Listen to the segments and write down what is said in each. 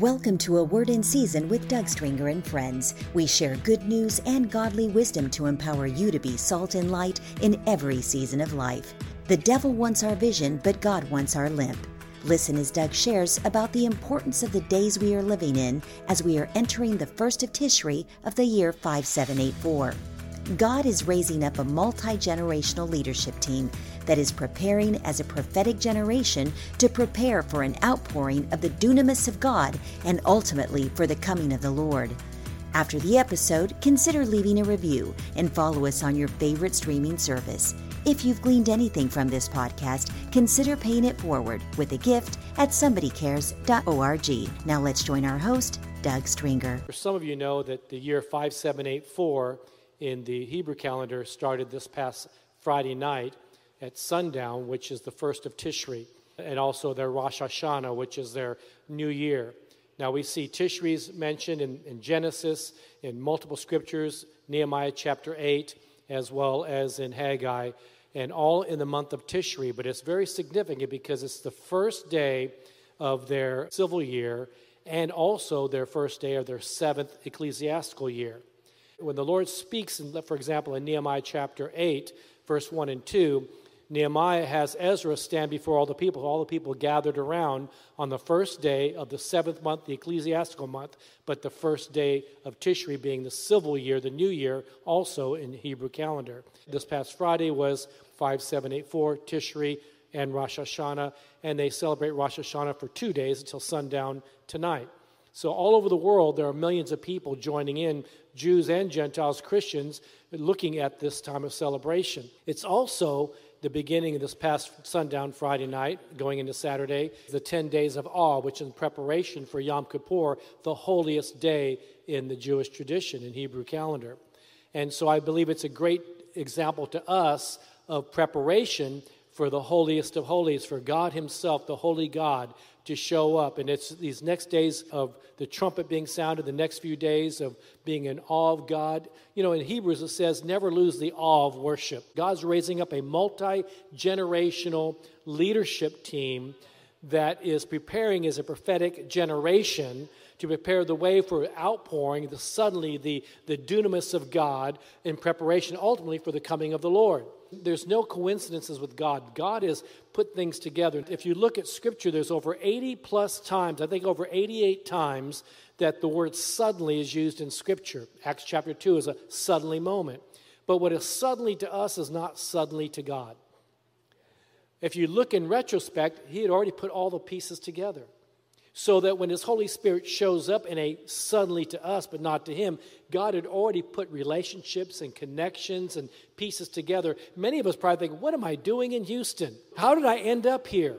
Welcome to A Word in Season with Doug Stringer and friends. We share good news and godly wisdom to empower you to be salt and light in every season of life. The devil wants our vision, but God wants our limp. Listen as Doug shares about the importance of the days we are living in as we are entering the first of Tishri of the year 5784. God is raising up a multi generational leadership team that is preparing as a prophetic generation to prepare for an outpouring of the dunamis of God and ultimately for the coming of the Lord. After the episode, consider leaving a review and follow us on your favorite streaming service. If you've gleaned anything from this podcast, consider paying it forward with a gift at somebodycares.org. Now let's join our host, Doug Stringer. Some of you know that the year 5784 in the Hebrew calendar started this past Friday night at sundown, which is the first of Tishri, and also their Rosh Hashanah, which is their new year. Now we see Tishri's mentioned in, in Genesis, in multiple scriptures, Nehemiah chapter 8, as well as in Haggai, and all in the month of Tishri. But it's very significant because it's the first day of their civil year and also their first day of their seventh ecclesiastical year. When the Lord speaks, in, for example, in Nehemiah chapter 8, verse 1 and 2, Nehemiah has Ezra stand before all the people. All the people gathered around on the first day of the seventh month, the ecclesiastical month, but the first day of Tishri being the civil year, the new year, also in Hebrew calendar. This past Friday was 5784 Tishri and Rosh Hashanah, and they celebrate Rosh Hashanah for two days until sundown tonight. So, all over the world, there are millions of people joining in, Jews and Gentiles, Christians, looking at this time of celebration. It's also the beginning of this past sundown Friday night, going into Saturday, the 10 days of awe, which is in preparation for Yom Kippur, the holiest day in the Jewish tradition in Hebrew calendar. And so I believe it's a great example to us of preparation for the holiest of holies, for God Himself, the holy God, to show up. And it's these next days of the trumpet being sounded, the next few days of being in awe of God. You know, in Hebrews it says, never lose the awe of worship. God's raising up a multi generational leadership team that is preparing as a prophetic generation to prepare the way for outpouring, the suddenly the, the dunamis of God in preparation ultimately for the coming of the Lord. There's no coincidences with God. God has put things together. If you look at Scripture, there's over 80 plus times, I think over 88 times, that the word suddenly is used in Scripture. Acts chapter 2 is a suddenly moment. But what is suddenly to us is not suddenly to God. If you look in retrospect, He had already put all the pieces together so that when His Holy Spirit shows up in a suddenly to us, but not to Him, God had already put relationships and connections and pieces together. Many of us probably think, What am I doing in Houston? How did I end up here?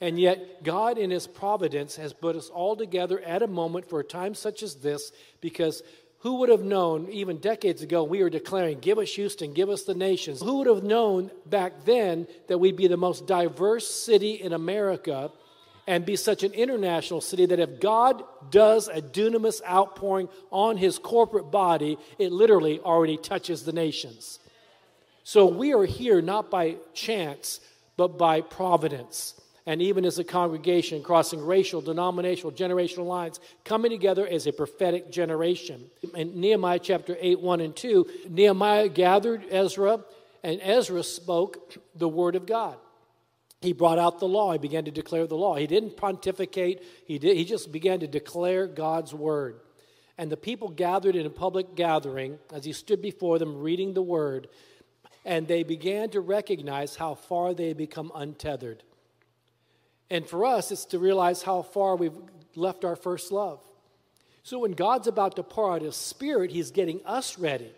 And yet, God, in His providence, has put us all together at a moment for a time such as this because who would have known even decades ago we were declaring, Give us Houston, give us the nations? Who would have known back then that we'd be the most diverse city in America and be such an international city that if God does a dunamis outpouring on his corporate body, it literally already touches the nations. So we are here not by chance, but by providence. And even as a congregation, crossing racial, denominational, generational lines, coming together as a prophetic generation. In Nehemiah chapter 8, 1 and 2, Nehemiah gathered Ezra, and Ezra spoke the word of God he brought out the law. He began to declare the law. He didn't pontificate, he, did, he just began to declare God's word. And the people gathered in a public gathering as he stood before them reading the word, and they began to recognize how far they had become untethered. And for us, it's to realize how far we've left our first love. So when God's about to pour out his spirit, he's getting us ready.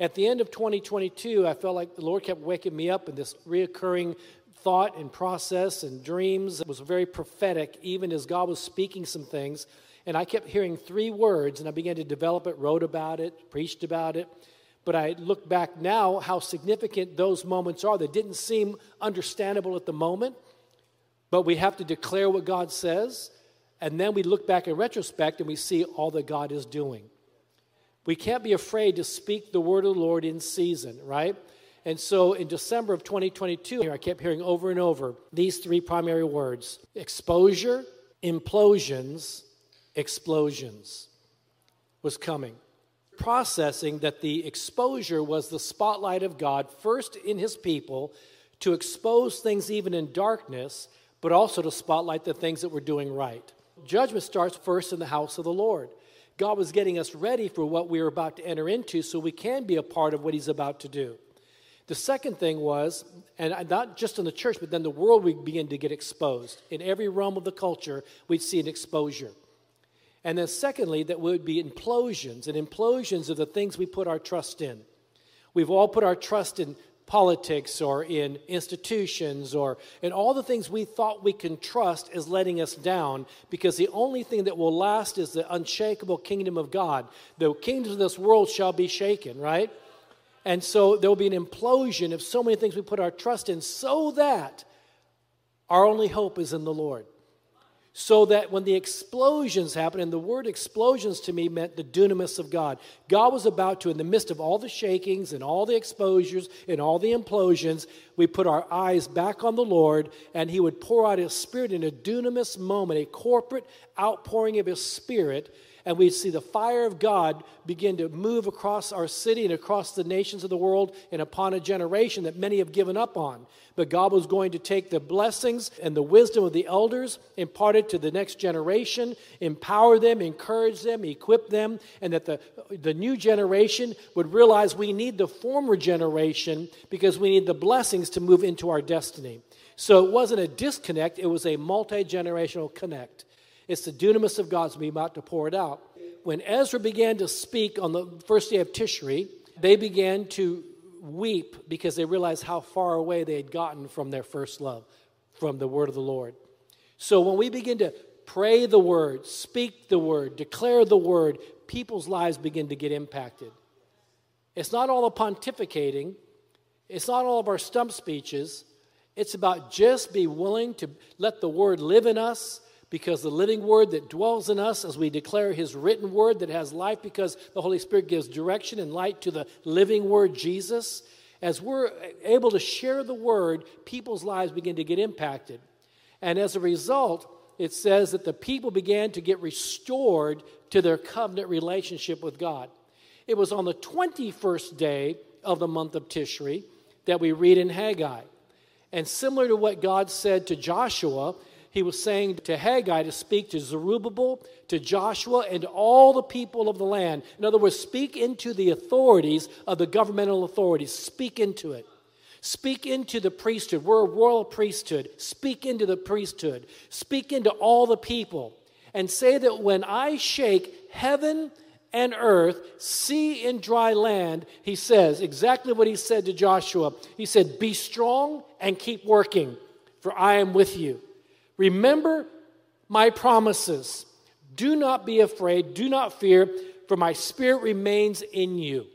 At the end of 2022, I felt like the Lord kept waking me up in this reoccurring thought and process and dreams. It was very prophetic, even as God was speaking some things. And I kept hearing three words, and I began to develop it, wrote about it, preached about it. But I look back now how significant those moments are. They didn't seem understandable at the moment, but we have to declare what God says. And then we look back in retrospect and we see all that God is doing. We can't be afraid to speak the word of the Lord in season, right? And so in December of 2022, I kept hearing over and over these three primary words exposure, implosions, explosions was coming. Processing that the exposure was the spotlight of God, first in his people, to expose things even in darkness, but also to spotlight the things that we're doing right. Judgment starts first in the house of the Lord. God was getting us ready for what we were about to enter into so we can be a part of what he's about to do. The second thing was, and not just in the church, but then the world would begin to get exposed. In every realm of the culture, we'd see an exposure. And then, secondly, that would be implosions. And implosions are the things we put our trust in. We've all put our trust in politics or in institutions or in all the things we thought we can trust is letting us down because the only thing that will last is the unshakable kingdom of God. The kingdoms of this world shall be shaken, right? And so there will be an implosion of so many things we put our trust in so that our only hope is in the Lord so that when the explosions happened, and the word explosions to me meant the dunamis of God. God was about to, in the midst of all the shakings and all the exposures and all the implosions, we put our eyes back on the Lord, and He would pour out His Spirit in a dunamis moment, a corporate outpouring of His Spirit and we see the fire of God begin to move across our city and across the nations of the world and upon a generation that many have given up on. But God was going to take the blessings and the wisdom of the elders, impart it to the next generation, empower them, encourage them, equip them, and that the, the new generation would realize we need the former generation because we need the blessings to move into our destiny. So it wasn't a disconnect, it was a multi generational connect. It's the dunamis of God's about to pour it out. When Ezra began to speak on the first day of Tishri, they began to weep because they realized how far away they had gotten from their first love, from the word of the Lord. So when we begin to pray the word, speak the word, declare the word, people's lives begin to get impacted. It's not all the pontificating, it's not all of our stump speeches. It's about just be willing to let the word live in us because the living word that dwells in us as we declare his written word that has life because the Holy Spirit gives direction and light to the living word Jesus, as we're able to share the word, people's lives begin to get impacted. And as a result, it says that the people began to get restored to their covenant relationship with God. It was on the 21st day of the month of Tishri that we read in Haggai. And similar to what God said to Joshua, he was saying to Haggai to speak to Zerubbabel, to Joshua, and all the people of the land. In other words, speak into the authorities of the governmental authorities. Speak into it. Speak into the priesthood. We're a royal priesthood. Speak into the priesthood. Speak into all the people. And say that when I shake heaven and earth, sea and dry land, he says exactly what he said to Joshua. He said, Be strong and keep working, for I am with you. Remember my promises. Do not be afraid, do not fear, for my spirit remains in you.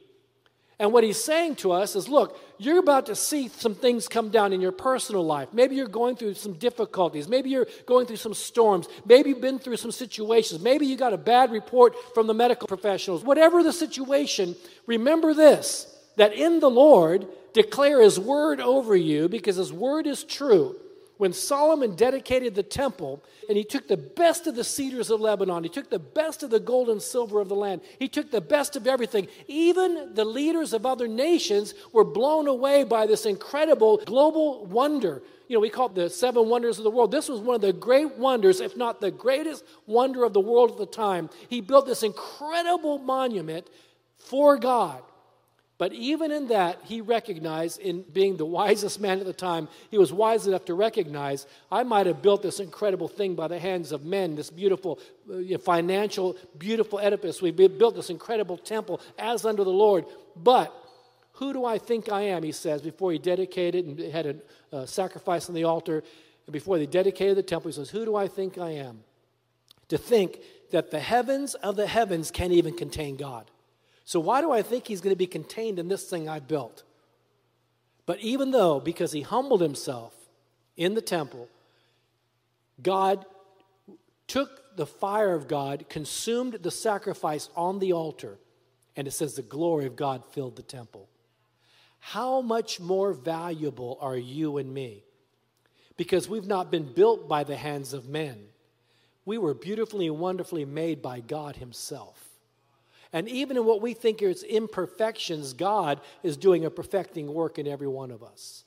And what he's saying to us is look, you're about to see some things come down in your personal life. Maybe you're going through some difficulties. Maybe you're going through some storms. Maybe you've been through some situations. Maybe you got a bad report from the medical professionals. Whatever the situation, remember this that in the Lord, declare his word over you because his word is true when Solomon dedicated the temple and he took the best of the cedars of Lebanon, he took the best of the gold and silver of the land, he took the best of everything. Even the leaders of other nations were blown away by this incredible global wonder. You know, we call it the seven wonders of the world. This was one of the great wonders, if not the greatest wonder of the world at the time. He built this incredible monument for God. But even in that, he recognized, in being the wisest man at the time, he was wise enough to recognize I might have built this incredible thing by the hands of men, this beautiful uh, financial, beautiful edifice. We built this incredible temple as under the Lord. But who do I think I am, he says, before he dedicated and had a uh, sacrifice on the altar. And before they dedicated the temple, he says, Who do I think I am? To think that the heavens of the heavens can't even contain God. So, why do I think he's going to be contained in this thing I built? But even though, because he humbled himself in the temple, God took the fire of God, consumed the sacrifice on the altar, and it says the glory of God filled the temple. How much more valuable are you and me? Because we've not been built by the hands of men. We were beautifully and wonderfully made by God Himself. And even in what we think is imperfections, God is doing a perfecting work in every one of us.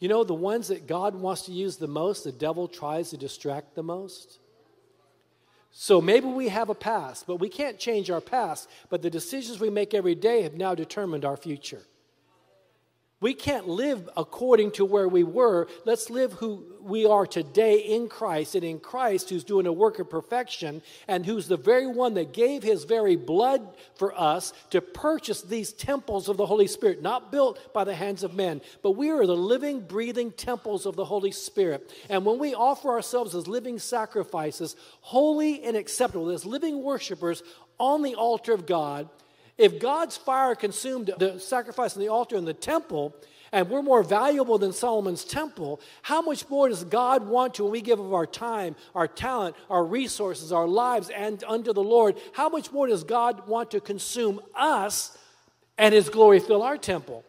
You know, the ones that God wants to use the most, the devil tries to distract the most. So maybe we have a past, but we can't change our past. But the decisions we make every day have now determined our future. We can't live according to where we were. Let's live who we are today in Christ, and in Christ, who's doing a work of perfection, and who's the very one that gave his very blood for us to purchase these temples of the Holy Spirit, not built by the hands of men, but we are the living, breathing temples of the Holy Spirit. And when we offer ourselves as living sacrifices, holy and acceptable, as living worshipers on the altar of God, if God's fire consumed the sacrifice on the altar in the temple, and we're more valuable than Solomon's temple, how much more does God want to, when we give of our time, our talent, our resources, our lives, and unto the Lord, how much more does God want to consume us and His glory fill our temple?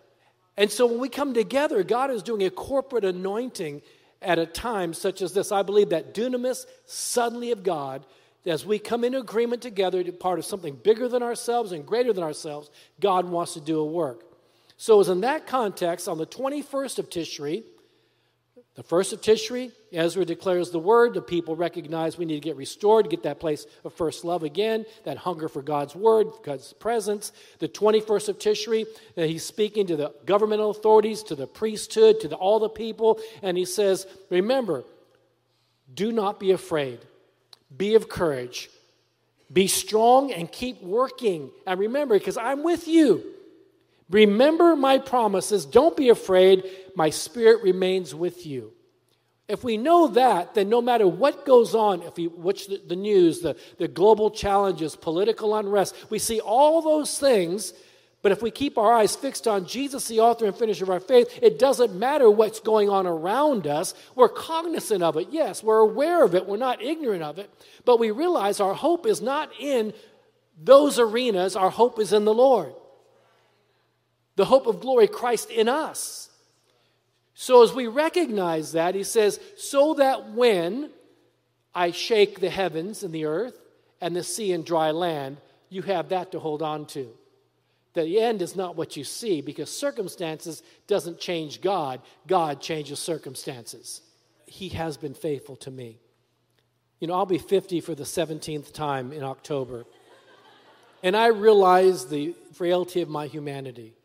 And so when we come together, God is doing a corporate anointing at a time such as this. I believe that dunamis, suddenly of God, as we come into agreement together to part of something bigger than ourselves and greater than ourselves, God wants to do a work. So, it was in that context, on the 21st of Tishri, the first of Tishri, Ezra declares the word. The people recognize we need to get restored, get that place of first love again, that hunger for God's word, God's presence. The 21st of Tishri, uh, he's speaking to the governmental authorities, to the priesthood, to the, all the people, and he says, Remember, do not be afraid. Be of courage. Be strong and keep working. And remember, because I'm with you. Remember my promises. Don't be afraid. My spirit remains with you. If we know that, then no matter what goes on, if we watch the, the news, the, the global challenges, political unrest, we see all those things but if we keep our eyes fixed on Jesus, the author and finisher of our faith, it doesn't matter what's going on around us. We're cognizant of it. Yes, we're aware of it. We're not ignorant of it. But we realize our hope is not in those arenas, our hope is in the Lord. The hope of glory, Christ in us. So as we recognize that, he says, so that when I shake the heavens and the earth and the sea and dry land, you have that to hold on to. The end is not what you see because circumstances doesn't change God. God changes circumstances. He has been faithful to me. You know, I'll be 50 for the 17th time in October. And I realize the frailty of my humanity.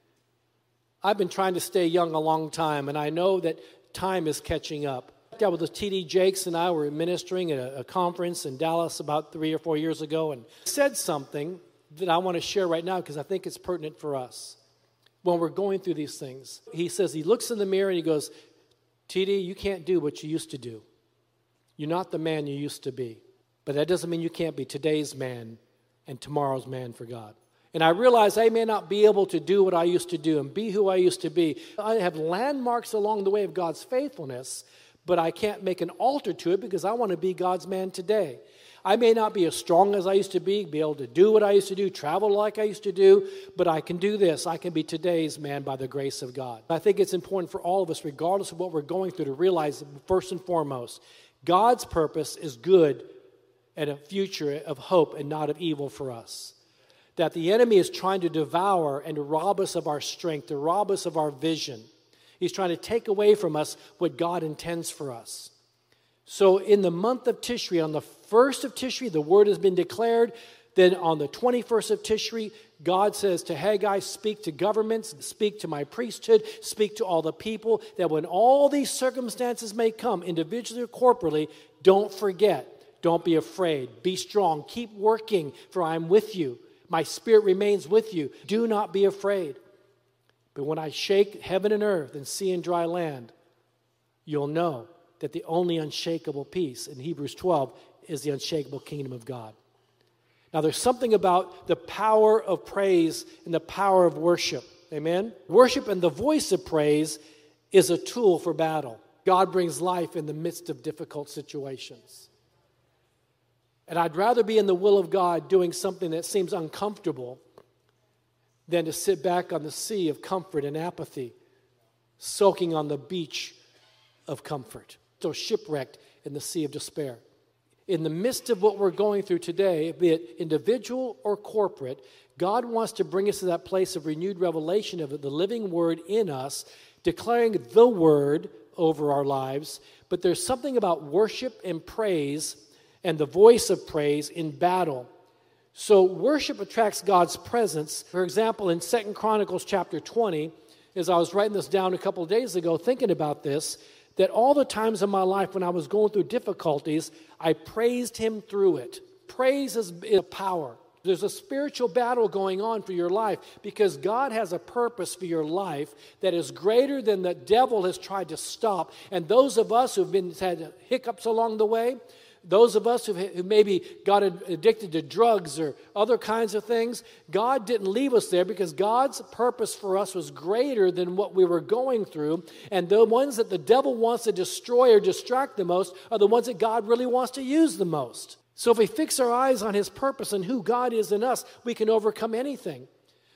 I've been trying to stay young a long time, and I know that time is catching up. I was T.D. Jakes and I were ministering at a, a conference in Dallas about three or four years ago, and said something that I want to share right now because I think it's pertinent for us when we're going through these things. He says, he looks in the mirror and he goes, TD, you can't do what you used to do. You're not the man you used to be. But that doesn't mean you can't be today's man and tomorrow's man for God. And I realize I may not be able to do what I used to do and be who I used to be. I have landmarks along the way of God's faithfulness, but I can't make an altar to it because I want to be God's man today. I may not be as strong as I used to be, be able to do what I used to do, travel like I used to do, but I can do this. I can be today's man by the grace of God. I think it's important for all of us, regardless of what we're going through, to realize first and foremost, God's purpose is good and a future of hope and not of evil for us. That the enemy is trying to devour and to rob us of our strength, to rob us of our vision. He's trying to take away from us what God intends for us. So, in the month of Tishri, on the first of Tishri, the word has been declared. Then on the 21st of Tishri, God says to Haggai, Speak to governments, speak to my priesthood, speak to all the people, that when all these circumstances may come, individually or corporately, don't forget, don't be afraid, be strong, keep working, for I am with you. My spirit remains with you. Do not be afraid. But when I shake heaven and earth and sea and dry land, you'll know that the only unshakable peace in Hebrews 12 is the unshakable kingdom of God. Now, there's something about the power of praise and the power of worship. Amen? Worship and the voice of praise is a tool for battle. God brings life in the midst of difficult situations. And I'd rather be in the will of God doing something that seems uncomfortable than to sit back on the sea of comfort and apathy, soaking on the beach of comfort, still shipwrecked in the sea of despair. in the midst of what we're going through today, be it individual or corporate, God wants to bring us to that place of renewed revelation of the living word in us, declaring the word over our lives. But there's something about worship and praise and the voice of praise in battle. So worship attracts God's presence. For example, in Second Chronicles chapter 20, as I was writing this down a couple days ago, thinking about this, that all the times in my life when I was going through difficulties, I praised Him through it. Praise is a power. There's a spiritual battle going on for your life because God has a purpose for your life that is greater than the devil has tried to stop. And those of us who've been had hiccups along the way, those of us who maybe got addicted to drugs or other kinds of things, God didn't leave us there because God's purpose for us was greater than what we were going through. And the ones that the devil wants to destroy or distract the most are the ones that God really wants to use the most. So if we fix our eyes on his purpose and who God is in us, we can overcome anything.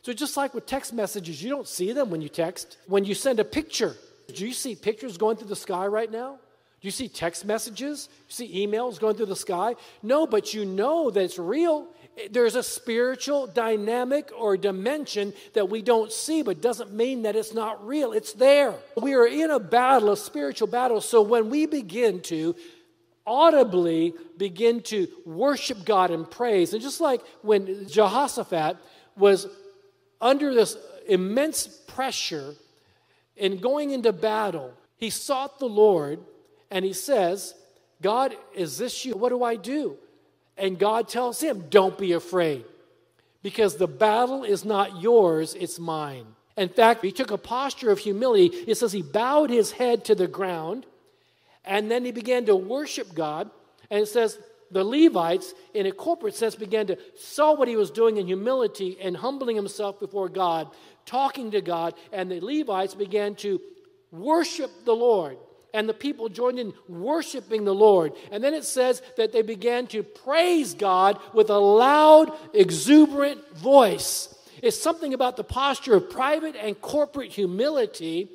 So just like with text messages, you don't see them when you text. When you send a picture, do you see pictures going through the sky right now? Do you see text messages? You see emails going through the sky? No, but you know that it's real. There's a spiritual dynamic or dimension that we don't see, but doesn't mean that it's not real. It's there. We are in a battle, a spiritual battle. So when we begin to audibly begin to worship God and praise, and just like when Jehoshaphat was under this immense pressure in going into battle, he sought the Lord and he says, God, is this you? What do I do? And God tells him, Don't be afraid, because the battle is not yours, it's mine. In fact, he took a posture of humility. It says he bowed his head to the ground, and then he began to worship God. And it says the Levites, in a corporate sense, began to saw what he was doing in humility and humbling himself before God, talking to God, and the Levites began to worship the Lord and the people joined in worshiping the Lord. And then it says that they began to praise God with a loud, exuberant voice. It's something about the posture of private and corporate humility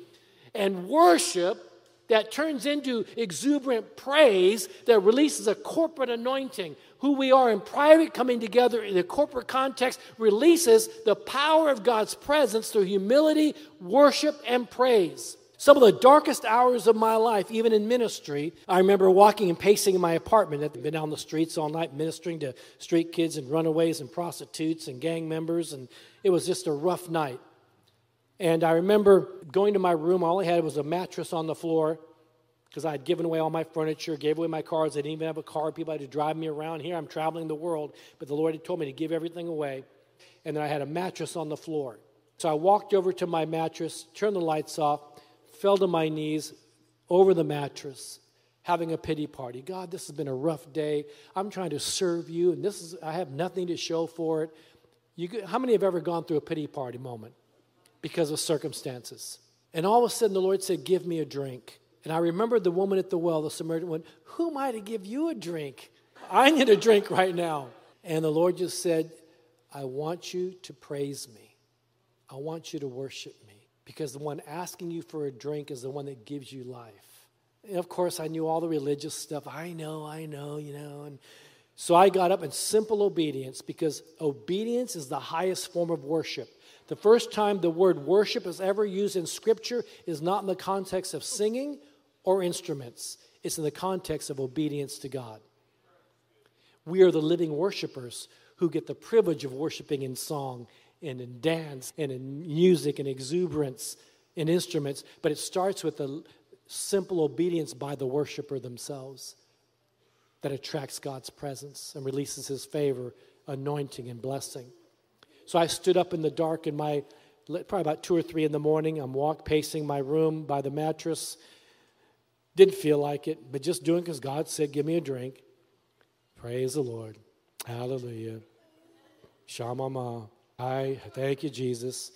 and worship that turns into exuberant praise that releases a corporate anointing. Who we are in private coming together in a corporate context releases the power of God's presence through humility, worship, and praise. Some of the darkest hours of my life, even in ministry, I remember walking and pacing in my apartment. I'd been on the streets all night ministering to street kids and runaways and prostitutes and gang members, and it was just a rough night. And I remember going to my room, all I had was a mattress on the floor because I had given away all my furniture, gave away my cars. I didn't even have a car. People had to drive me around. Here I'm traveling the world, but the Lord had told me to give everything away. And then I had a mattress on the floor. So I walked over to my mattress, turned the lights off, fell to my knees over the mattress having a pity party. God, this has been a rough day. I'm trying to serve you, and this is I have nothing to show for it. You, how many have ever gone through a pity party moment because of circumstances? And all of a sudden, the Lord said, "Give me a drink." And I remember the woman at the well, the Samaritan woman. Who am I to give you a drink? I need a drink right now. And the Lord just said, "I want you to praise me. I want you to worship me." Because the one asking you for a drink is the one that gives you life. And of course, I knew all the religious stuff. I know, I know, you know. And so I got up in simple obedience because obedience is the highest form of worship. The first time the word worship is ever used in Scripture is not in the context of singing or instruments, it's in the context of obedience to God. We are the living worshipers who get the privilege of worshiping in song and in dance and in music and exuberance in instruments, but it starts with a simple obedience by the worshiper themselves that attracts God's presence and releases his favor, anointing, and blessing. So I stood up in the dark in my probably about two or three in the morning. I'm walk pacing my room by the mattress. Didn't feel like it, but just doing because God said, "Give me a drink." Praise the Lord. Hallelujah. Shamama. I thank you, Jesus.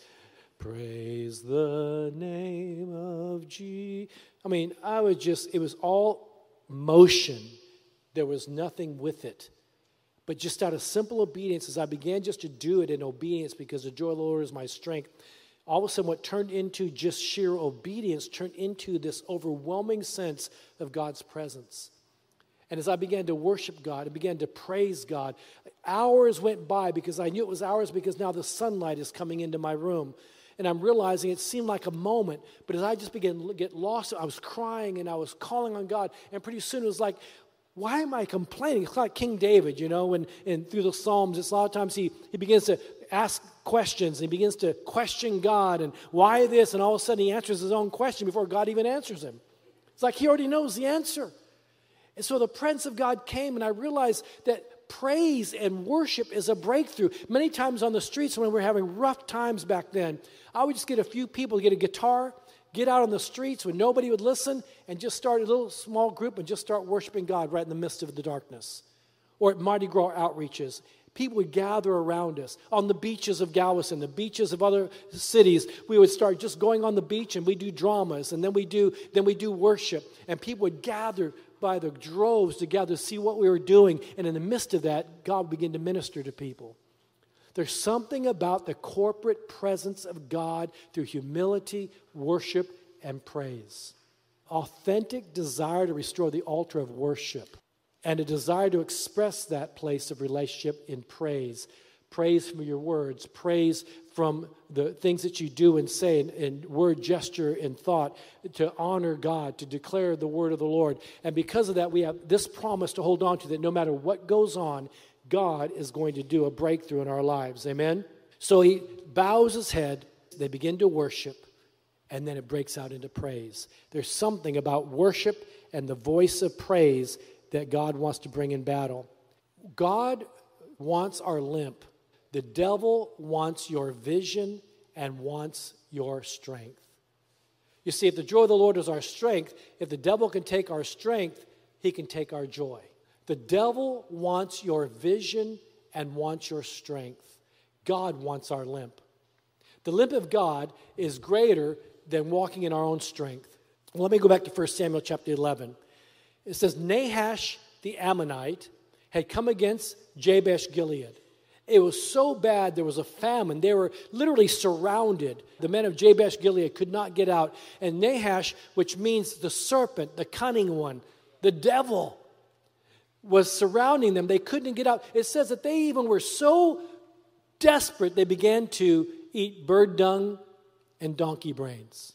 Praise the name of Jesus. I mean, I was just, it was all motion. There was nothing with it. But just out of simple obedience, as I began just to do it in obedience because the joy of the Lord is my strength, all of a sudden what turned into just sheer obedience turned into this overwhelming sense of God's presence. And as I began to worship God and began to praise God, hours went by because I knew it was hours because now the sunlight is coming into my room. And I'm realizing it seemed like a moment, but as I just began to get lost, I was crying and I was calling on God. And pretty soon it was like, why am I complaining? It's like King David, you know, when and through the Psalms, it's a lot of times he, he begins to ask questions. And he begins to question God and why this, and all of a sudden he answers his own question before God even answers him. It's like he already knows the answer. And so the presence of God came, and I realized that praise and worship is a breakthrough. Many times on the streets when we were having rough times back then, I would just get a few people to get a guitar, get out on the streets when nobody would listen, and just start a little small group and just start worshiping God right in the midst of the darkness. Or at Mardi Gras outreaches, people would gather around us on the beaches of Galveston, the beaches of other cities. We would start just going on the beach and we do dramas, and then we do then we do worship, and people would gather by the droves together to see what we were doing. And in the midst of that, God began to minister to people. There's something about the corporate presence of God through humility, worship, and praise. Authentic desire to restore the altar of worship and a desire to express that place of relationship in praise praise from your words, praise from the things that you do and say, and, word, gesture, and thought, to honor God, to declare the word of the Lord. And because of that, we have this promise to hold on to that no matter what goes on, God is going to do a breakthrough in our lives. Amen? So he bows his head, they begin to worship, and then it breaks out into praise. There's something about worship and the voice of praise that God wants to bring in battle. God wants our limp. The devil wants your vision and wants your strength. You see, if the joy of the Lord is our strength, if the devil can take our strength, he can take our joy. The devil wants your vision and wants your strength. God wants our limp. The limp of God is greater than walking in our own strength. Let me go back to 1 Samuel chapter 11. It says, Nahash the Ammonite had come against Jabesh Gilead. It was so bad, there was a famine. They were literally surrounded. The men of Jabesh Gilead could not get out. And Nahash, which means the serpent, the cunning one, the devil, was surrounding them. They couldn't get out. It says that they even were so desperate, they began to eat bird dung and donkey brains.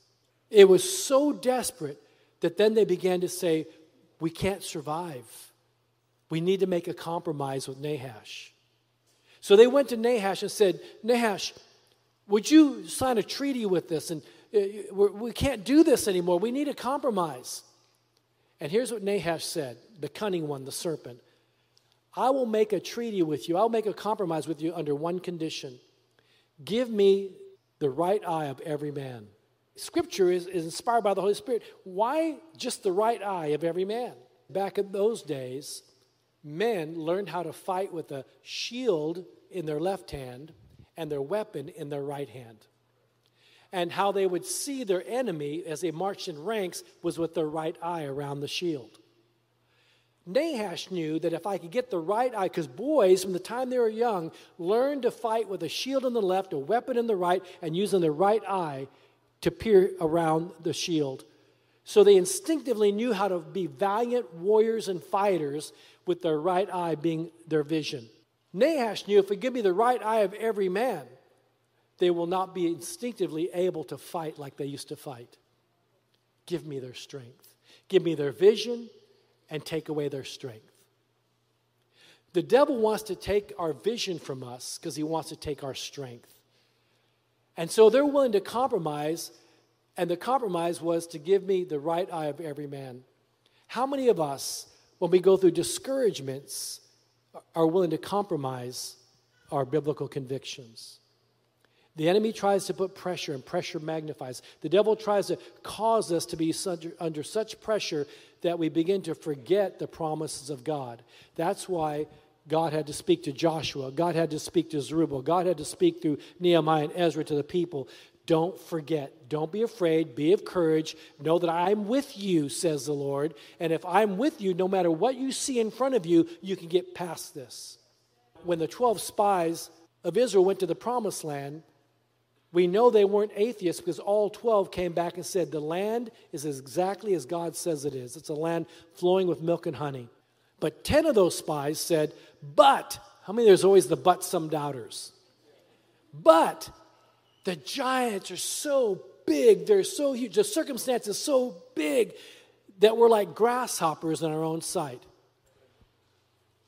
It was so desperate that then they began to say, We can't survive. We need to make a compromise with Nahash. So they went to Nahash and said, Nahash, would you sign a treaty with this? And uh, we can't do this anymore. We need a compromise. And here's what Nahash said the cunning one, the serpent I will make a treaty with you, I'll make a compromise with you under one condition give me the right eye of every man. Scripture is, is inspired by the Holy Spirit. Why just the right eye of every man? Back in those days, men learned how to fight with a shield in their left hand and their weapon in their right hand. And how they would see their enemy as they marched in ranks was with their right eye around the shield. Nahash knew that if I could get the right eye, because boys, from the time they were young, learned to fight with a shield in the left, a weapon in the right, and using the right eye to peer around the shield. So they instinctively knew how to be valiant warriors and fighters with their right eye being their vision. Nahash knew if we give me the right eye of every man, they will not be instinctively able to fight like they used to fight. Give me their strength. Give me their vision and take away their strength. The devil wants to take our vision from us because he wants to take our strength. And so they're willing to compromise, and the compromise was to give me the right eye of every man. How many of us when we go through discouragements, are willing to compromise our biblical convictions. The enemy tries to put pressure, and pressure magnifies. The devil tries to cause us to be under such pressure that we begin to forget the promises of God. That's why God had to speak to Joshua. God had to speak to Zerubbabel. God had to speak through Nehemiah and Ezra to the people don't forget. Don't be afraid. Be of courage. Know that I'm with you, says the Lord. And if I'm with you, no matter what you see in front of you, you can get past this. When the 12 spies of Israel went to the promised land, we know they weren't atheists because all 12 came back and said, The land is exactly as God says it is. It's a land flowing with milk and honey. But 10 of those spies said, But, how many there's always the but some doubters? But the giants are so big, they're so huge, the circumstance is so big that we're like grasshoppers in our own sight.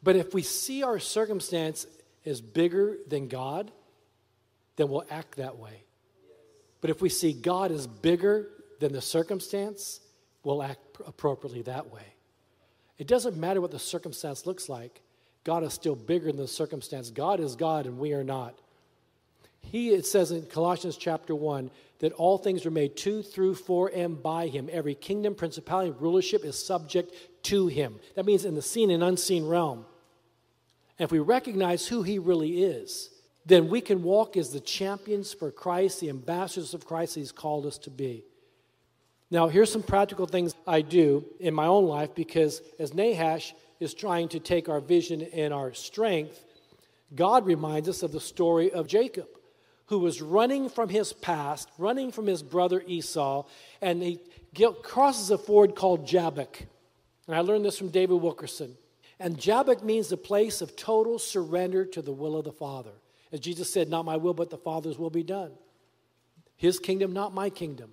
But if we see our circumstance as bigger than God, then we'll act that way. But if we see God as bigger than the circumstance, we'll act appropriately that way. It doesn't matter what the circumstance looks like, God is still bigger than the circumstance. God is God and we are not. He, it says in Colossians chapter 1, that all things were made to, through, for, and by him. Every kingdom, principality, rulership is subject to him. That means in the seen and unseen realm. And if we recognize who he really is, then we can walk as the champions for Christ, the ambassadors of Christ he's called us to be. Now, here's some practical things I do in my own life because as Nahash is trying to take our vision and our strength, God reminds us of the story of Jacob who was running from his past, running from his brother Esau, and he crosses a ford called Jabbok. And I learned this from David Wilkerson. And Jabbok means the place of total surrender to the will of the Father. As Jesus said, Not my will, but the Father's will be done. His kingdom, not my kingdom.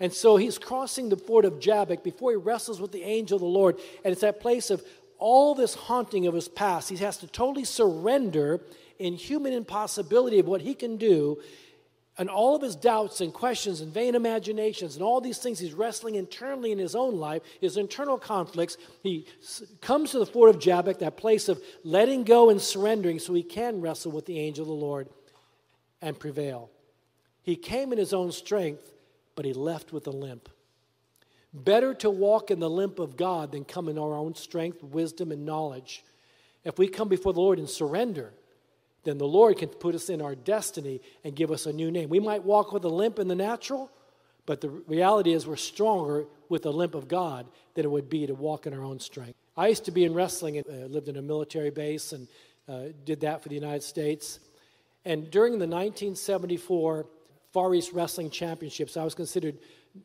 And so he's crossing the ford of Jabbok before he wrestles with the angel of the Lord. And it's that place of all this haunting of his past. He has to totally surrender in human impossibility of what he can do and all of his doubts and questions and vain imaginations and all these things he's wrestling internally in his own life, his internal conflicts, he comes to the ford of Jabbok, that place of letting go and surrendering so he can wrestle with the angel of the Lord and prevail. He came in his own strength, but he left with a limp. Better to walk in the limp of God than come in our own strength, wisdom, and knowledge. If we come before the Lord and surrender, then the Lord can put us in our destiny and give us a new name. We might walk with a limp in the natural, but the reality is we're stronger with the limp of God than it would be to walk in our own strength. I used to be in wrestling and uh, lived in a military base and uh, did that for the United States. And during the 1974 Far East Wrestling Championships, I was considered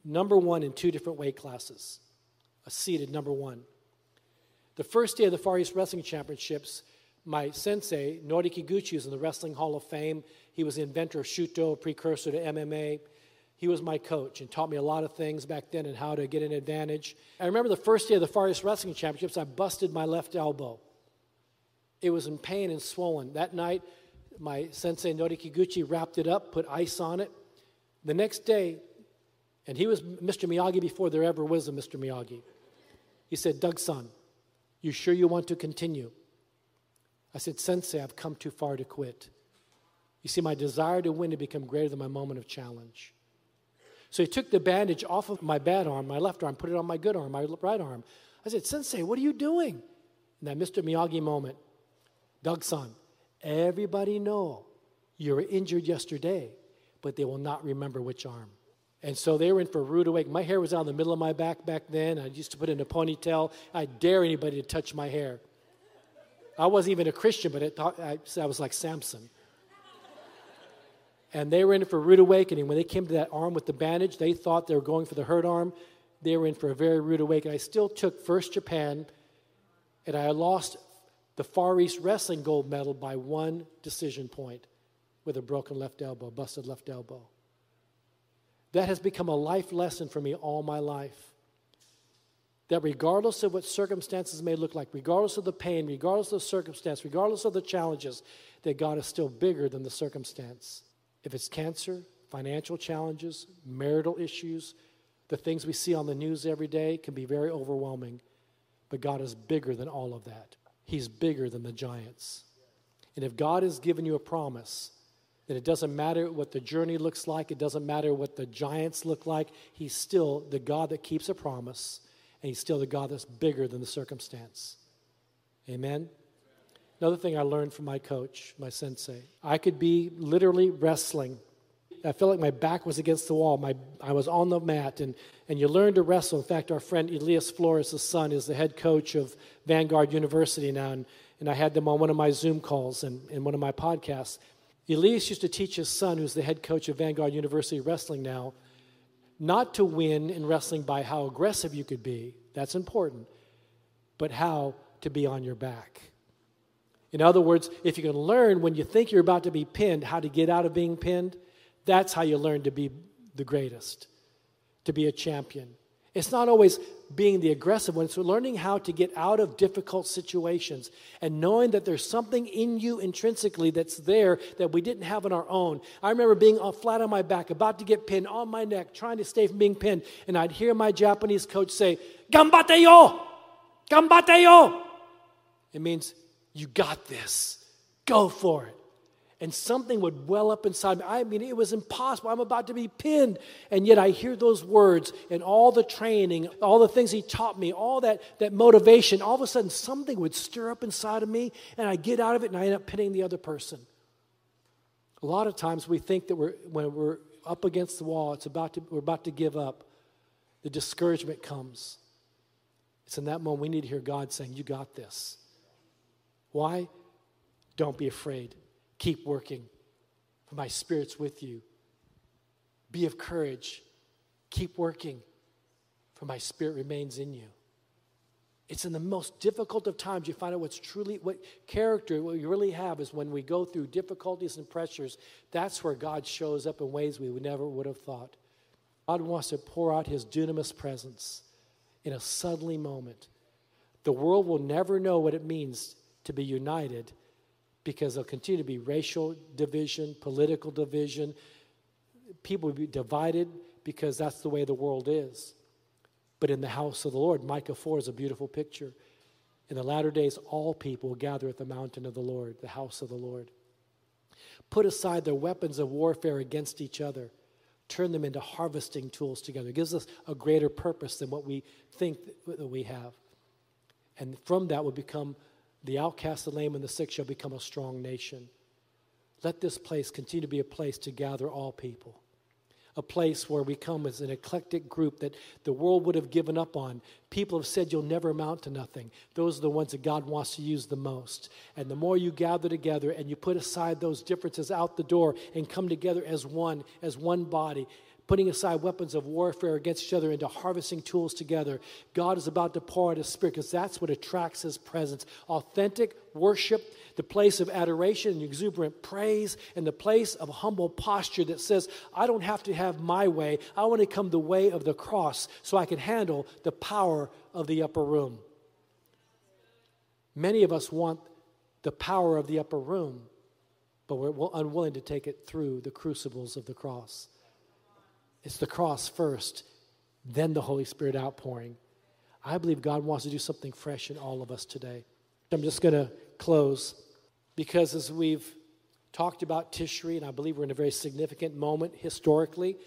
number one in two different weight classes, a seeded number one. The first day of the Far East Wrestling Championships, my sensei, Nori Kiguchi, is in the Wrestling Hall of Fame. He was the inventor of Shooto, a precursor to MMA. He was my coach and taught me a lot of things back then and how to get an advantage. I remember the first day of the Far East Wrestling Championships, I busted my left elbow. It was in pain and swollen. That night, my sensei, Nori Kiguchi, wrapped it up, put ice on it. The next day, and he was Mr. Miyagi before there ever was a Mr. Miyagi. He said, Doug-san, you sure you want to continue? I said, Sensei, I've come too far to quit. You see, my desire to win had become greater than my moment of challenge. So he took the bandage off of my bad arm, my left arm, put it on my good arm, my right arm. I said, Sensei, what are you doing? In that Mr. Miyagi moment, Doug-san, everybody know you were injured yesterday, but they will not remember which arm. And so they were in for a rude awakening. My hair was out in the middle of my back back then. I used to put it in a ponytail. I dare anybody to touch my hair. I wasn't even a Christian, but thought, I, I was like Samson. And they were in for a rude awakening. When they came to that arm with the bandage, they thought they were going for the hurt arm. They were in for a very rude awakening. I still took first Japan, and I lost the Far East Wrestling gold medal by one decision point with a broken left elbow, busted left elbow. That has become a life lesson for me all my life that regardless of what circumstances may look like, regardless of the pain, regardless of the circumstance, regardless of the challenges, that God is still bigger than the circumstance. If it's cancer, financial challenges, marital issues, the things we see on the news every day can be very overwhelming. But God is bigger than all of that. He's bigger than the giants. And if God has given you a promise, that it doesn't matter what the journey looks like, it doesn't matter what the giants look like, He's still the God that keeps a promise and He's still the God that's bigger than the circumstance. Amen? Another thing I learned from my coach, my sensei, I could be literally wrestling. I felt like my back was against the wall. My, I was on the mat, and, and you learn to wrestle. In fact, our friend Elias Flores' son is the head coach of Vanguard University now, and, and I had them on one of my Zoom calls and, and one of my podcasts. Elias used to teach his son, who's the head coach of Vanguard University Wrestling now, not to win in wrestling by how aggressive you could be, that's important, but how to be on your back. In other words, if you can learn when you think you're about to be pinned how to get out of being pinned, that's how you learn to be the greatest, to be a champion. It's not always being the aggressive one, it's learning how to get out of difficult situations and knowing that there's something in you intrinsically that's there that we didn't have on our own. I remember being all flat on my back, about to get pinned on my neck, trying to stay from being pinned, and I'd hear my Japanese coach say, Gambate yo! Gambate yo! It means, you got this. Go for it and something would well up inside me. I mean, it was impossible. I'm about to be pinned. And yet I hear those words and all the training, all the things he taught me, all that, that motivation. All of a sudden, something would stir up inside of me, and I get out of it and I end up pinning the other person. A lot of times we think that we're, when we're up against the wall, it's about to, we're about to give up. The discouragement comes. It's in that moment we need to hear God saying, You got this. Why? Don't be afraid. Keep working, for my Spirit's with you. Be of courage. Keep working, for my Spirit remains in you. It's in the most difficult of times you find out what's truly, what character, what you really have is when we go through difficulties and pressures. That's where God shows up in ways we never would have thought. God wants to pour out his dunamis presence in a suddenly moment. The world will never know what it means to be united because there'll continue to be racial division, political division. People will be divided because that's the way the world is. But in the house of the Lord, Micah 4 is a beautiful picture. In the latter days, all people will gather at the mountain of the Lord, the house of the Lord. Put aside their weapons of warfare against each other, turn them into harvesting tools together. It gives us a greater purpose than what we think that we have. And from that will become the outcast, the lame, and the sick shall become a strong nation. Let this place continue to be a place to gather all people, a place where we come as an eclectic group that the world would have given up on. People have said you'll never amount to nothing. Those are the ones that God wants to use the most. And the more you gather together and you put aside those differences out the door and come together as one, as one body, putting aside weapons of warfare against each other into harvesting tools together. God is about to pour out His Spirit because that's what attracts His presence. Authentic worship, the place of adoration and exuberant praise, and the place of humble posture that says, I don't have to have my way. I want to come the way of the cross so I can handle the power of the upper room. Many of us want the power of the upper room, but we're unwilling to take it through the crucibles of the cross. It's the cross first, then the Holy Spirit outpouring. I believe God wants to do something fresh in all of us today. I'm just going to close because as we've talked about Tishri, and I believe we're in a very significant moment historically.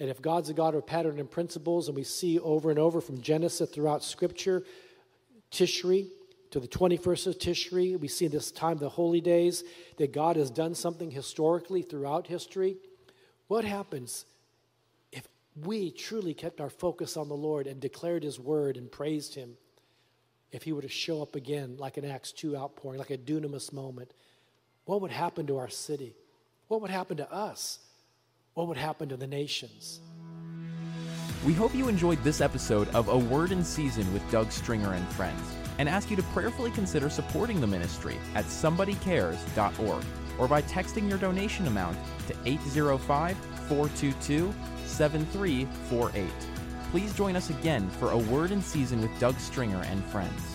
And if God's a God of pattern and principles, and we see over and over from Genesis throughout Scripture, Tishri to the 21st of Tishri, we see this time, the holy days, that God has done something historically throughout history. What happens we truly kept our focus on the Lord and declared His word and praised Him, if He were to show up again like an Acts 2 outpouring, like a dunamis moment, what would happen to our city? What would happen to us? What would happen to the nations? We hope you enjoyed this episode of A Word in Season with Doug Stringer and Friends and ask you to prayerfully consider supporting the ministry at somebodycares.org or by texting your donation amount to 805 422 7348. Please join us again for A Word in Season with Doug Stringer and friends.